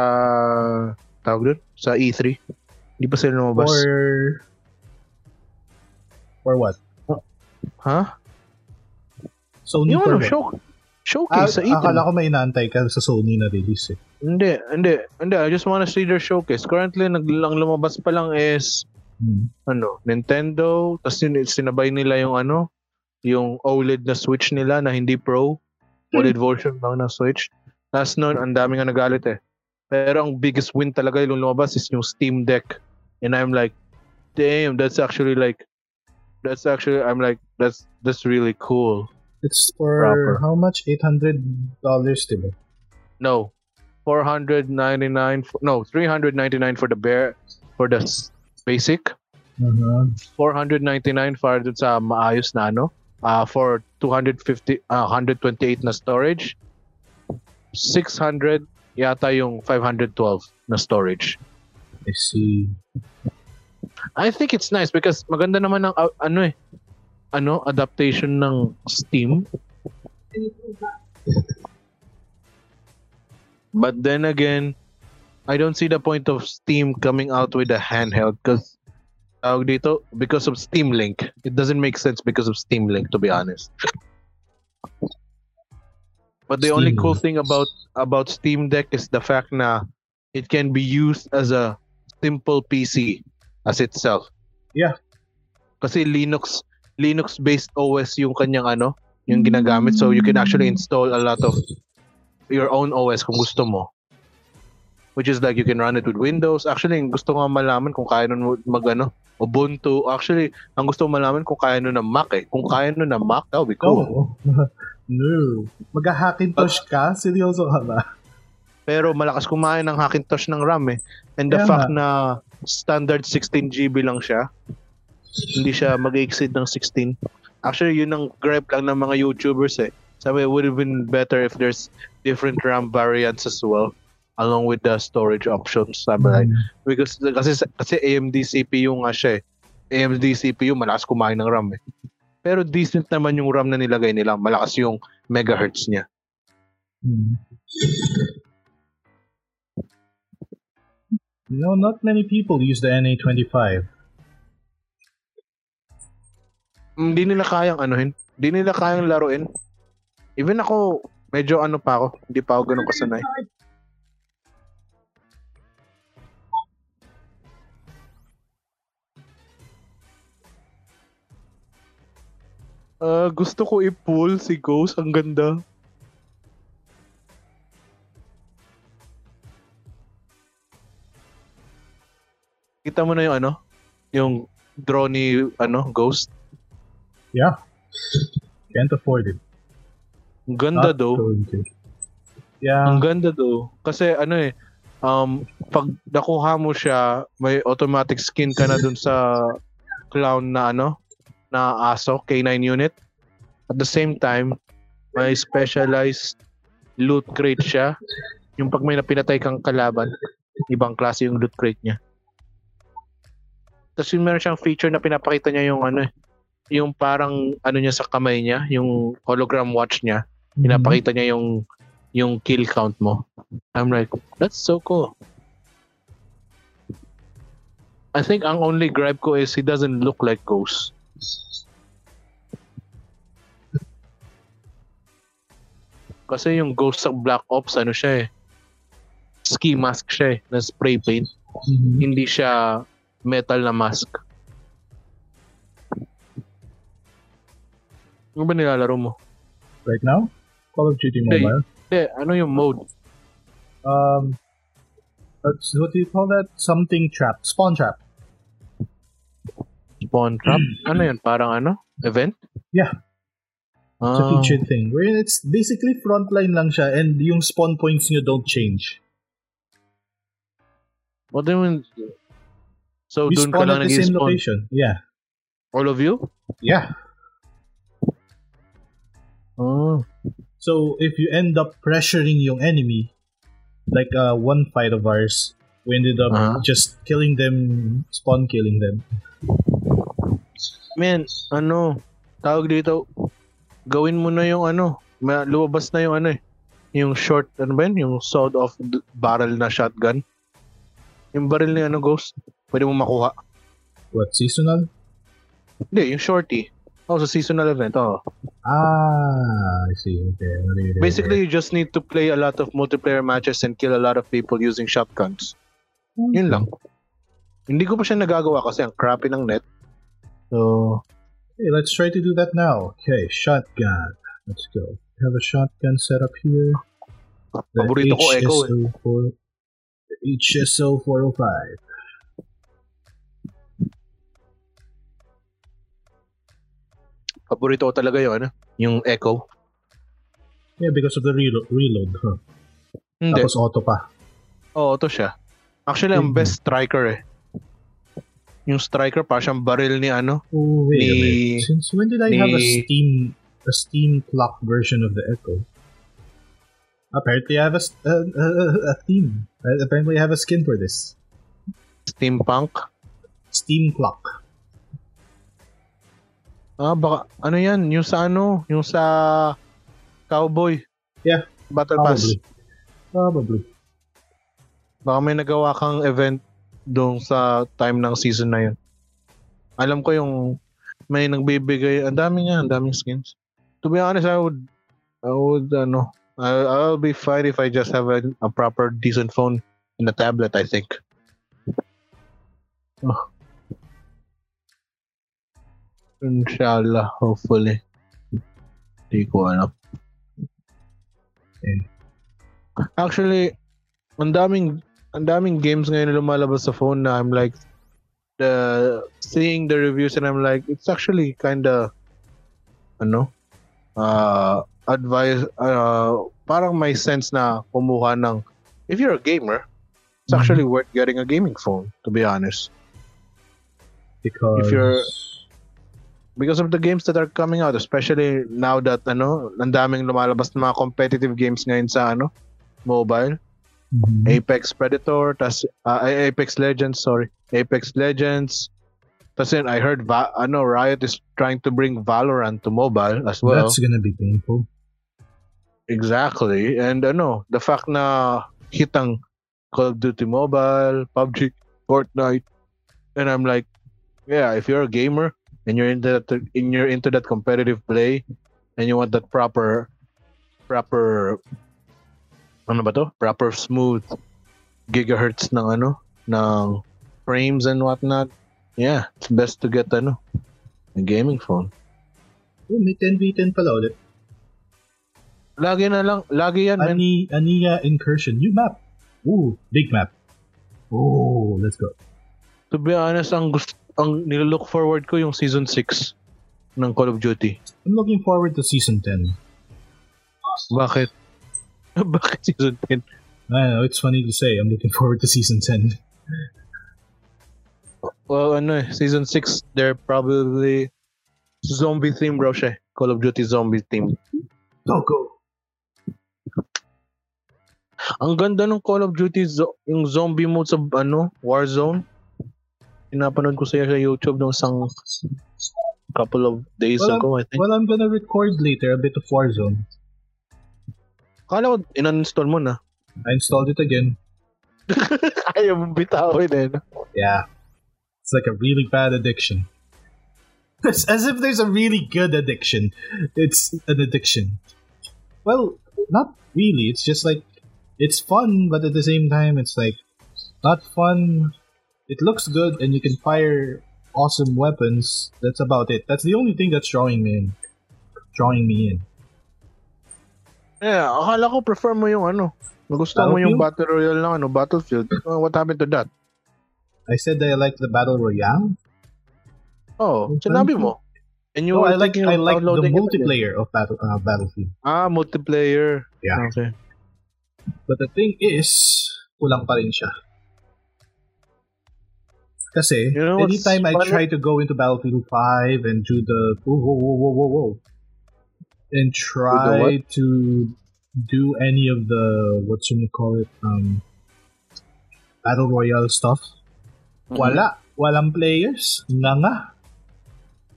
tawag doon, sa E3. Hindi pa sila lumabas. Or... Or what? ha? Sony Yung for ano, what? Show, Ah, showcase sa E3. akala ko may inaantay ka sa Sony na release eh. Hindi, hindi, hindi. I just wanna see their showcase. Currently, naglang lumabas pa lang is, Hmm. ano, Nintendo, tapos sin- sinabay nila yung ano, yung OLED na Switch nila na hindi Pro. OLED version lang ng Switch. Tapos nun, ang dami nga nagalit eh. Pero ang biggest win talaga yung lumabas is yung Steam Deck. And I'm like, damn, that's actually like, that's actually, I'm like, that's, that's really cool. It's for Proper. how much? $800, diba? No. 499 for, no, 399 for the bear for the basic. Uh-huh. 499 para dun sa maayos na ano. Uh, for 250 uh, 128 na storage. 600 yata yung 512 na storage. I see. I think it's nice because maganda naman ng uh, ano eh ano adaptation ng Steam. But then again, I don't see the point of Steam coming out with a handheld because tawag dito because of Steam Link. It doesn't make sense because of Steam Link to be honest. But the only Steam cool Link. thing about about Steam Deck is the fact na it can be used as a simple PC as itself. Yeah. Kasi Linux Linux based OS yung kanyang ano, yung ginagamit so you can actually install a lot of your own OS kung gusto mo. Which is like you can run it with Windows. Actually, gusto ko nga malaman kung kaya nun mag ano, Ubuntu. Actually, ang gusto ko malaman kung kaya nun ng Mac eh. Kung kaya nun ng Mac, that would be cool. Oh. no. Mag-hackintosh ka? Seryoso ka ba? Pero malakas kumain ng Hackintosh ng RAM eh. And the Kaya fact na standard 16 GB lang siya, hindi siya mag-exceed ng 16. Actually, yun ang gripe lang ng mga YouTubers eh. Sabi, it would have been better if there's different RAM variants as well along with the storage options. Sabi like, because kasi kasi AMD CPU nga siya eh. AMD CPU malakas kumain ng RAM eh. Pero decent naman yung RAM na nilagay nila. Malakas yung megahertz niya. Hmm. No, not many people use the NA25. Hindi nila kayang anuhin. Hindi nila kayang laruin. Even ako, medyo ano pa ako. Hindi pa ako ganun kasanay. Ah, gusto ko i-pull si Ghost. Ang ganda. Kita mo na yung ano? Yung draw ni ano, Ghost. Yeah. Can't afford it. Ang ganda Not though. Yeah. Ang ganda though. Kasi ano eh, um, pag nakuha mo siya, may automatic skin ka na dun sa clown na ano, na aso, K9 unit. At the same time, may specialized loot crate siya. Yung pag may napinatay kang kalaban, ibang klase yung loot crate niya. Tapos yung meron siyang feature na pinapakita niya yung ano eh, yung parang ano niya sa kamay niya, yung hologram watch niya, Mhm. pinapakita niya yung yung kill count mo. I'm like, that's so cool. I think ang only gripe ko is he doesn't look like Ghost. Kasi yung Ghost sa Black Ops, ano siya eh, ski mask siya eh, na spray paint. Mhm. Hindi siya metal na mask. Ano ba nilalaro mo? Right now? Call of Duty Hey. Mobile. Hindi, ano yung mode? Um, that's, what do you call that? Something trap. Spawn trap. Spawn trap? ano yun? Parang ano? Event? Yeah. It's a Ah, featured thing. Wherein it's basically frontline lang siya and yung spawn points nyo don't change. what do you mean? So, you dun ka spawn lang at the same location. Yeah. All of you? Yeah. Oh. So if you end up pressuring yung enemy, like uh, one fight of ours, we ended up Uh-huh. just killing them, spawn killing them. Man, ano, tawag dito, gawin mo na yung ano, ma- lumabas na yung ano eh, yung short, ano ba yun? Yung sawed off d- barrel na shotgun. Yung barrel ni ano, Ghost, pwede mo makuha. What seasonal? Hindi, yung shorty. Oh, sa seasonal event, oh. Ah, I see. Okay. Really, Basically, you just need to play a lot of multiplayer matches and kill a lot of people using shotguns. really. Yun lang. Hindi ko pa siya nagagawa kasi ang crappy ng net. So, Okay, let's try to do that now. Okay, shotgun. Let's go. We have a shotgun set up here. The paborito ko Echo eh. HSO4 the HSO 405. Paborito ko talaga yung ano, yung Echo. Yeah, because of the reload. reload huh? Hindi. Tapos auto pa. Oo, ito siya. Actually, ang Mhm. best striker eh. Yung striker pa siyang baril ni ano. Oh, wait a Ni- minute. Since when did I have a ni- Steam a Steam clock version of the Echo? Apparently, I have a, a, a- a theme. Apparently, I have a skin for this. Steampunk. Steam clock. Ah, baka, ano yan? Yung sa ano? Yung sa Cowboy. Yeah. Battle Pass. Probably. Probably. Baka may nagawa kang event doon sa time ng season na yun. Alam ko yung may nagbibigay, ang dami nga, ang daming skins. To be honest, I would, I would, ano, I, I'll be fine if I just have a, a proper decent phone and a tablet, I think. Oh. Inshallah, hopefully. Hindi ko alam. Okay. Actually, ang daming ang daming games ngayon na lumalabas sa phone na I'm like the seeing the reviews and I'm like it's actually kind of ano uh advice uh, parang may sense na kumuha ng if you're a gamer, it's Mhm. actually worth getting a gaming phone, to be honest. Because If you're- Because of the games that are coming out, especially now that ano, ang daming lumalabas na mga competitive games ngayon sa ano, mobile. Mhm. Apex Predator, tas ay, Apex Legends, sorry. Apex Legends. Tas yun, I heard Va- ano, Riot is trying to bring Valorant to mobile as well. that's gonna be painful. Exactly. And ano, the fact na hitang Call of Duty Mobile, PUBG, Fortnite, and I'm like, yeah, if you're a gamer and you're into that, in you're into that competitive play, and you want that proper, proper, ano ba to? Proper smooth gigahertz ng ano, ng frames and whatnot. Yeah, it's best to get ano, a gaming phone. Oh, may 10v10 pala ulit. Lagi na lang, lagi yan, man. Ani, Ania Incursion. New map. Ooh, big map. Oh, let's go. To be honest, ang gusto, ang nilolook forward ko yung season 6 ng Call of Duty. I'm looking forward to season 10. Bakit? Bakit season 10? I know, it's funny to say. I'm looking forward to season 10. Well, ano eh, season 6, they're probably zombie theme bro siya. eh. Call of Duty zombie theme. Go, go. Ang ganda ng Call of Duty, yung zombie mode sa ano, Warzone. Pinapanood ko siya sa YouTube nung isang couple of days Well, ago, I think. Well, I'm gonna record later a bit of Warzone. Kala ko, in-uninstall mo na. I installed it again. Ayaw mong bitawin eh. no? Yeah. It's like a really bad addiction. It's as if there's a really good addiction. It's an addiction. Well, not really. It's just like it's fun, but at the same time, it's like not fun. It looks good, and you can fire awesome weapons. That's about it. That's the only thing that's drawing me in. Drawing me in. Yeah, akala ko prefer mo yung ano. Nagustuhan mo yung? Battle Royale ng ano, Battlefield. Uh, what happened to that? I said that I like the battle royale. Oh, sinabi mo. And you No, I like I like the downloading it again. multiplayer of battle uh, Battlefield. Ah, multiplayer. Yeah. Okay. But the thing is, kulang pa rin siya. Kasi, You know anytime I funny? try to go into Battlefield 5 and do the whoa, whoa, whoa, whoa, whoa, whoa, and try to do any of the, what you call it, um, Battle Royale stuff, Mm-hmm. wala. Walang players. Nga nga.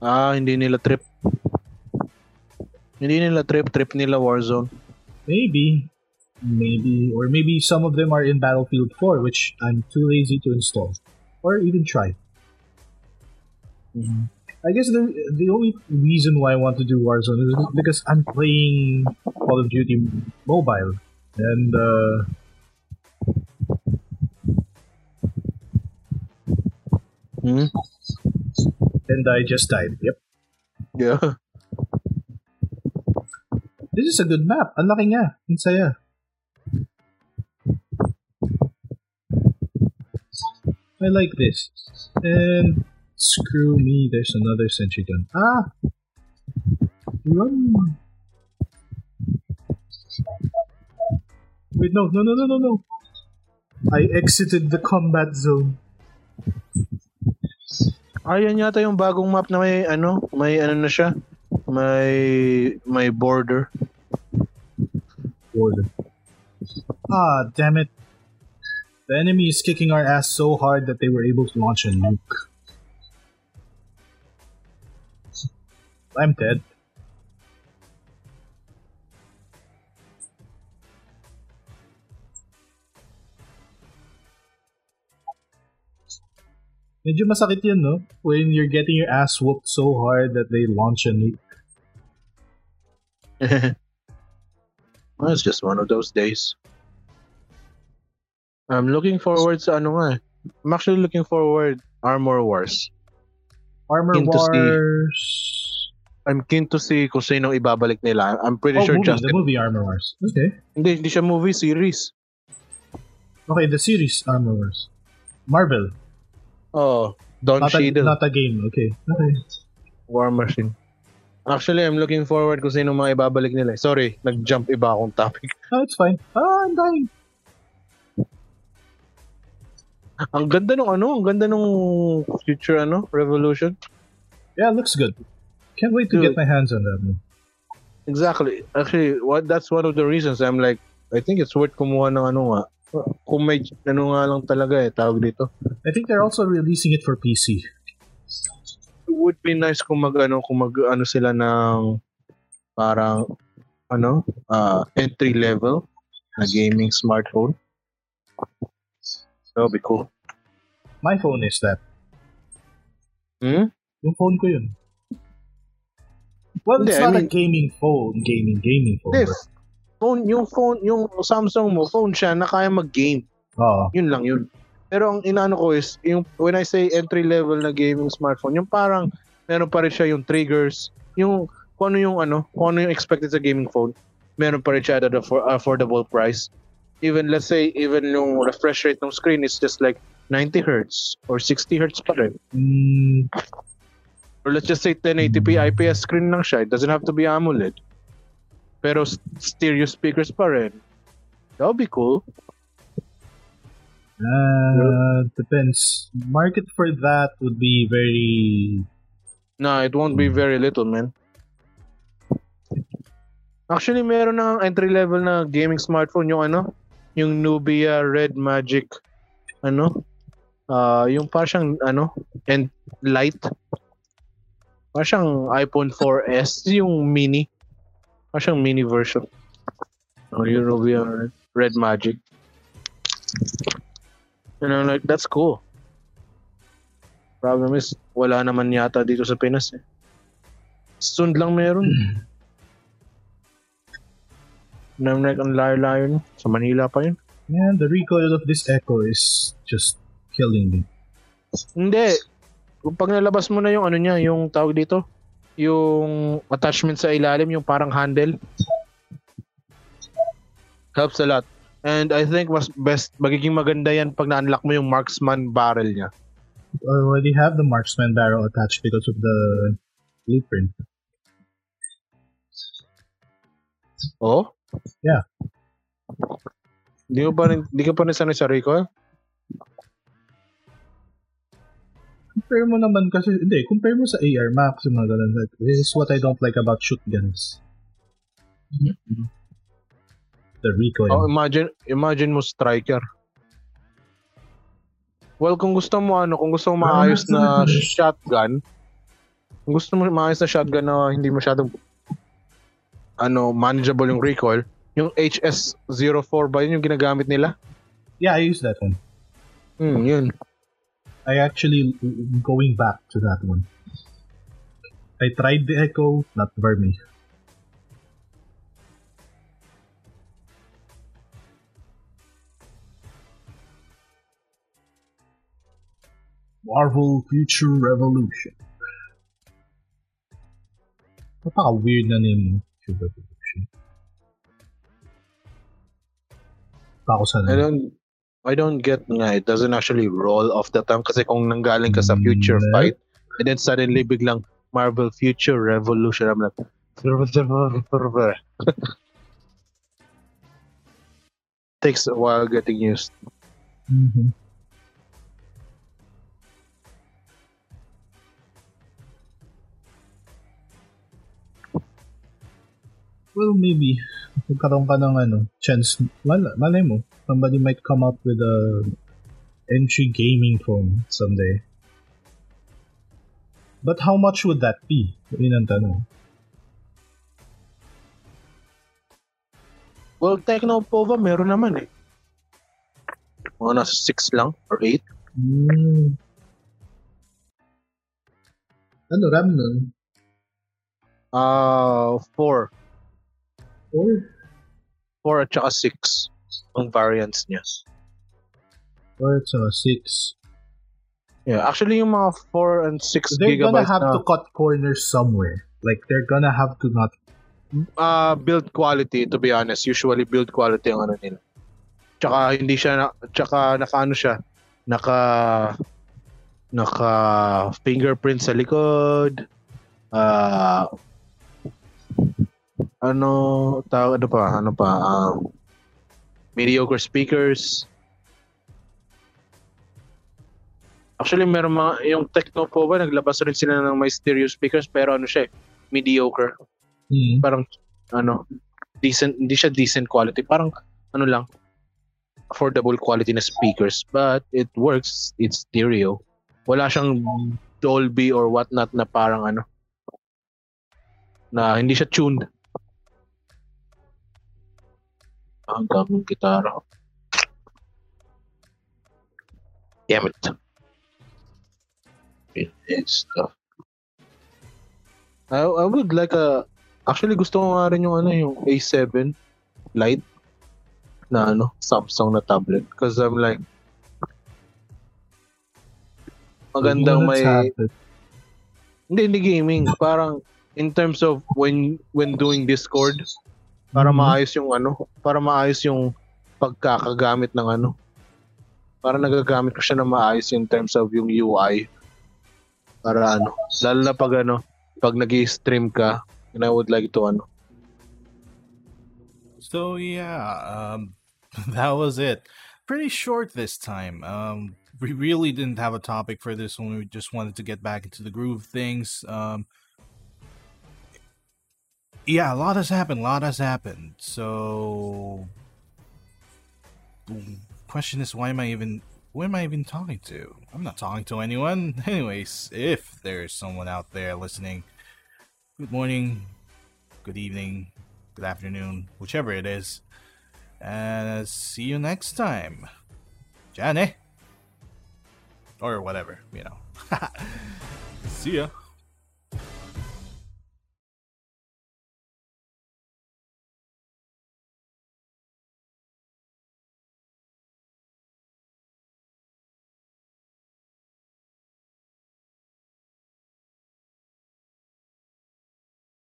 Ah, hindi nila trip. Hindi nila trip, trip nila Warzone. Maybe. Maybe. Or maybe some of them are in Battlefield 4, which I'm too lazy to install. Or even try. I guess the, the only reason why I want to do Warzone is because I'm playing Call of Duty Mobile. And, uh, Hmm? and I just died. Yep. Yeah. This is a good map. Ang laki nga. Ang saya. I like this. And screw me, there's another sentry gun. Ah! Run! Wait, no, no, no, no, no, no. I exited the combat zone. Ayan yata yung bagong map na may ano, may ano na siya. May may border. Border. Ah, damn it. The enemy is kicking our ass so hard that they were able to launch a nuke. I'm dead. Medyo masakit yun, no? When you're getting your ass whooped so hard that they launch a nuke. well, it's just one of those days. I'm looking forward sa ano nga eh. I'm actually looking forward Armor Wars. Armor Keen to see. Wars. I'm keen to see kung sino ibabalik nila. I'm pretty Oh, sure movie, Justin. the movie Armor Wars. Okay. Hindi, hindi siya movie, series. Okay, the series Armor Wars. Marvel. Oh, Don Not a, Cheadle. not a game. Okay. Okay. War Machine. Actually, I'm looking forward kung sino mga ibabalik nila. eh. Sorry, nag-jump iba akong topic. No, it's fine. Ah, I'm dying. Ang ganda nung ano, ang ganda nung future ano, revolution. Yeah, looks good. Can't wait to Dude. get my hands on that. Exactly. Actually, what that's one of the reasons I'm like, I think it's worth kumuha ng ano nga. Kung may ano nga lang talaga eh, tawag dito. I think they're also releasing it for PC. It would be nice kung mag ano, kung mag ano sila ng parang ano, uh, entry level na gaming smartphone. That would be cool. My phone is that. Hmm? Yung phone ko yun. Well, it's Hindi, I not a mean- gaming phone, gaming, gaming phone. If but- phone, yung phone, yung Samsung mo, phone siya na kaya mag-game. Oo. Yun lang yun. Pero ang inaano ko is, yung, when I say entry level na gaming smartphone, yung parang meron pa rin siya yung triggers, yung kung ano yung ano, kung ano yung expected sa gaming phone, meron pa rin siya at an affor- affordable price. Even let's say, even yung refresh rate ng screen is just like 90 hertz or 60 hertz pa rin. Mm, Or let's just say 1080p IPS screen lang siya. It doesn't have to be AMOLED. Pero stereo speakers pa rin. That would be cool. uh, depends. Market for that would be very. No, it won't be very little, man. Actually, meron na entry level na gaming smartphone yung ano, yung Nubia Red Magic ano, ah yung parang ano, and light. Parang iPhone 4S, yung mini. Parang mini version. Oh, yung Nubia Red, Red Magic. And I'm like, that's cool. Problem is, wala naman yata dito sa Pinas eh. Soon lang meron. Like, ang layo-layo? Sa Manila pa yun. Man, the recoil of this Echo is just killing me. Hindi. Kung pag nalabas mo na yung ano niya, yung tawag dito, yung attachment sa ilalim, yung parang handle. Helps a lot. And I think mas best, magiging maganda yan pag na-unlock mo yung marksman barrel niya. I already have the marksman barrel attached because of the blueprint. Oh? Yeah. Di mo pa rin, di ka pa rin sanay sa recoil? Compare mo naman kasi, hindi, compare mo sa AR Max, yung mga ganun. This is what I don't like about shotguns. The recoil. Oh, imagine, imagine mo striker. Well, kung gusto mo ano, kung gusto mo maayos na shotgun, kung gusto mo maayos na shotgun na hindi masyadong ano, manageable yung recoil, yung HS04 ba yun yung ginagamit nila? Yeah, I use that one. Hmm, yun. I actually going back to that one. I tried the Echo, not for me. Marvel Future Revolution. Napaka-weird na name mo. Future Revolution. Pa ako sa I don't I don't get nga, it doesn't actually roll off the tongue kasi kung nanggaling ka sa future Mm, fight and then suddenly biglang Marvel Future Revolution I'm like takes a while getting used. Mhm. Well, maybe. Magkaroon ka ng ano, chance. Wala, malay mo. Somebody might come up with a entry gaming phone someday. But how much would that be? Yun ang tanong. Well, Technopova meron naman eh. Mga nasa 6 lang or 8. Hmm. Ano RAM nun? Ah, 4. Or 4 at saka 6 ang variants niya. or it's a 6. Yeah, actually yung mga 4 and 6 They're gonna gigabytes have na to cut corners somewhere. Like they're gonna have to not ah, build quality to be honest. Usually build quality ang ano nila. Tsaka hindi siya na, tsaka naka ano siya, naka naka fingerprint sa likod. Ah ano tawag ano pa ano pa um, mediocre speakers Actually, meron mga, yung Techno po ba, naglabas rin sila ng may stereo speakers, pero ano siya, mediocre. Mm. Parang, ano, decent, hindi siya decent quality. Parang, ano lang, affordable quality na speakers. But, it works. It's stereo. Wala siyang Dolby or whatnot na parang ano, na hindi siya tuned. Ang daming gitara. Damn it. It is stuff. I, I would like a... Actually, gusto ko nga rin yung ano, yung A7 Lite na ano, Samsung na tablet. Because I'm like, magandang may... Hindi, hindi gaming. Parang in terms of when when doing Discord, para Mhm. maayos yung ano, para maayos yung pagkakagamit ng ano. Para nagagamit ko siya na maayos in terms of yung UI. Para ano, lalo na pag ano, pag nag stream ka, and I would like to ano. So yeah, um, that was it. Pretty short this time. Um, we really didn't have a topic for this one. We just wanted to get back into the groove of things. Um, yeah, a lot has happened. A lot has happened. So, question is, why am I even? Who am I even talking to? I'm not talking to anyone. Anyways, if there's someone out there listening, good morning, good evening, good afternoon, whichever it is. And see you next time. Jane. Or whatever, you know. see ya.